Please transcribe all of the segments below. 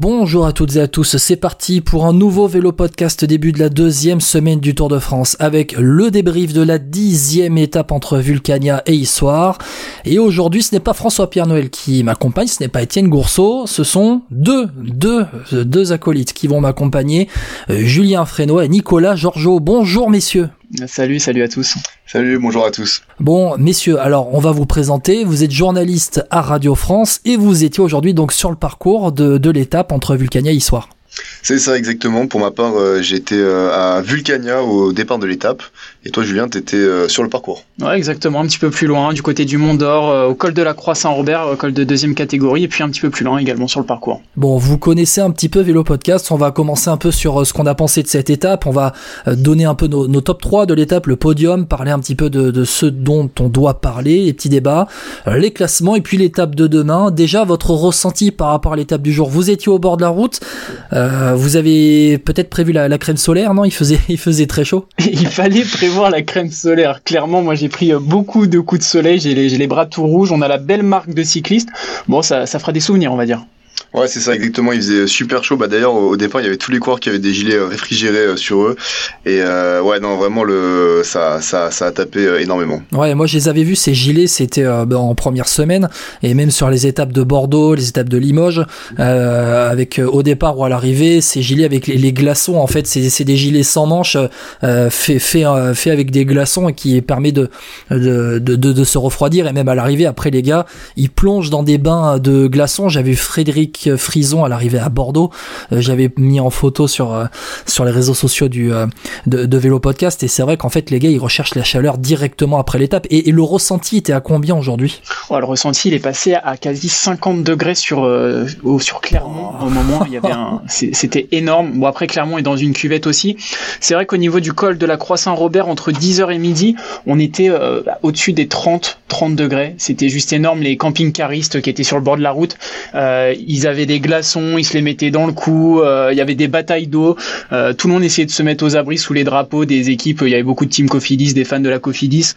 Bonjour à toutes et à tous, c'est parti pour un nouveau vélo podcast début de la deuxième semaine du Tour de France avec le débrief de la dixième étape entre Vulcania et Issoire. Et aujourd'hui ce n'est pas François-Pierre Noël qui m'accompagne, ce n'est pas Étienne Gourceau, ce sont deux, deux, deux acolytes qui vont m'accompagner, euh, Julien Fresnoy et Nicolas Georgeot. Bonjour messieurs. Salut, salut à tous. Salut, bonjour à tous. Bon, messieurs, alors on va vous présenter. Vous êtes journaliste à Radio France et vous étiez aujourd'hui donc sur le parcours de, de l'étape entre Vulcania et Issoire. C'est ça exactement. Pour ma part, euh, j'étais euh, à Vulcania au départ de l'étape. Et toi, Julien, t'étais euh, sur le parcours. Ouais, exactement. Un petit peu plus loin, du côté du Mont d'Or, au col de la Croix Saint-Robert, au col de deuxième catégorie, et puis un petit peu plus loin également sur le parcours. Bon, vous connaissez un petit peu Vélo Podcast. On va commencer un peu sur ce qu'on a pensé de cette étape. On va donner un peu nos, nos top 3 de l'étape, le podium, parler un petit peu de, de, ce dont on doit parler, les petits débats, les classements, et puis l'étape de demain. Déjà, votre ressenti par rapport à l'étape du jour. Vous étiez au bord de la route. Euh, vous avez peut-être prévu la, la, crème solaire, non? Il faisait, il faisait très chaud. Il fallait prévoir la crème solaire. Clairement, moi j'ai pris beaucoup de coups de soleil, j'ai les, bras tout rouges, on a la belle marque de cycliste. Bon, ça fera des souvenirs, on va dire. Ouais, c'est ça exactement. Il faisait super chaud. Bah d'ailleurs, au départ, il y avait tous les coureurs qui avaient des gilets réfrigérés sur eux. Et euh, ouais, non, vraiment le ça ça ça a tapé énormément. Ouais, moi je les avais vus ces gilets. C'était euh, en première semaine et même sur les étapes de Bordeaux, les étapes de Limoges, euh, avec au départ ou à l'arrivée, ces gilets avec les, glaçons. En fait, c'est des gilets sans manches, fait fait fait avec des glaçons et qui permet de de, de de se refroidir. Et même à l'arrivée, après les gars, ils plongent dans des bains de glaçons. J'avais vu Frédéric Frison à l'arrivée à Bordeaux. Euh, J'avais mis en photo sur euh, sur les réseaux sociaux du euh, de, de, Vélo Podcast et c'est vrai qu'en fait les gars ils recherchent la chaleur directement après l'étape. Et, et, le ressenti était à combien aujourd'hui? Ouais, Le ressenti il est passé à quasi 50 degrés sur euh, sur Clermont au moment où il y avait un c'était énorme. Bon après Clermont est dans une cuvette aussi. C'est vrai qu'au niveau du col de la Croix Saint-Robert entre 10h et midi, on était euh, au-dessus des 30 30 degrés. C'était juste énorme les camping-caristes qui étaient sur le bord de la route. Euh, ils avaient des glaçons, ils se les mettaient dans le cou, euh, il y avait des batailles d'eau, euh, tout le monde essayait de se mettre aux abris sous les drapeaux des équipes, il y avait beaucoup de team Cofidis, des fans de la Cofidis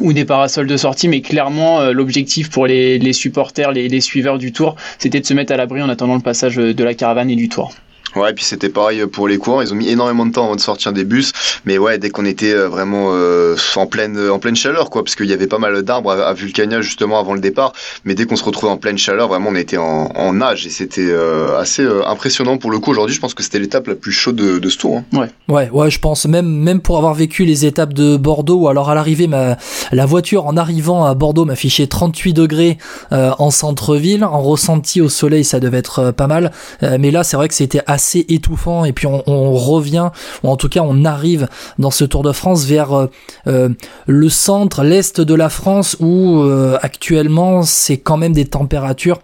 ou des parasols de sortie, mais clairement euh, l'objectif pour les, les supporters, les, les suiveurs du tour, c'était de se mettre à l'abri en attendant le passage de la caravane et du tour. Ouais, et puis c'était pareil pour les coureurs. Ils ont mis énormément de temps avant de sortir des bus, mais ouais, dès qu'on était vraiment euh, en pleine en pleine chaleur, quoi, parce qu'il y avait pas mal d'arbres à, à, Vulcania justement avant le départ. Mais dès qu'on se retrouvait en pleine chaleur, vraiment, on était en, en nage et c'était euh, assez euh, impressionnant pour le coup. Aujourd'hui, je pense que c'était l'étape la plus chaude de, de ce tour. Hein. Ouais, ouais, ouais, je pense même même pour avoir vécu les étapes de Bordeaux, ou alors à l'arrivée, ma la voiture en arrivant à Bordeaux m'affichait 38 degrés en centre-ville, en ressenti au soleil, ça devait être pas mal. mais là, c'est vrai que c'était assez étouffant et puis on, revient ou en tout cas on arrive dans ce Tour de France vers euh, euh, le centre, l'est de la France où euh, actuellement c'est quand même des températures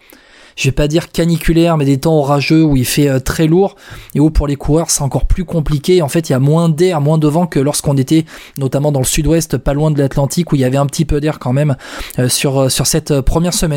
je vais pas dire caniculaire, mais des temps orageux où il fait très lourd et où pour les coureurs c'est encore plus compliqué. En fait, il y a moins d'air, moins de vent que lorsqu'on était notamment dans le sud-ouest, pas loin de l'Atlantique, où il y avait un petit peu d'air quand même sur cette première semaine.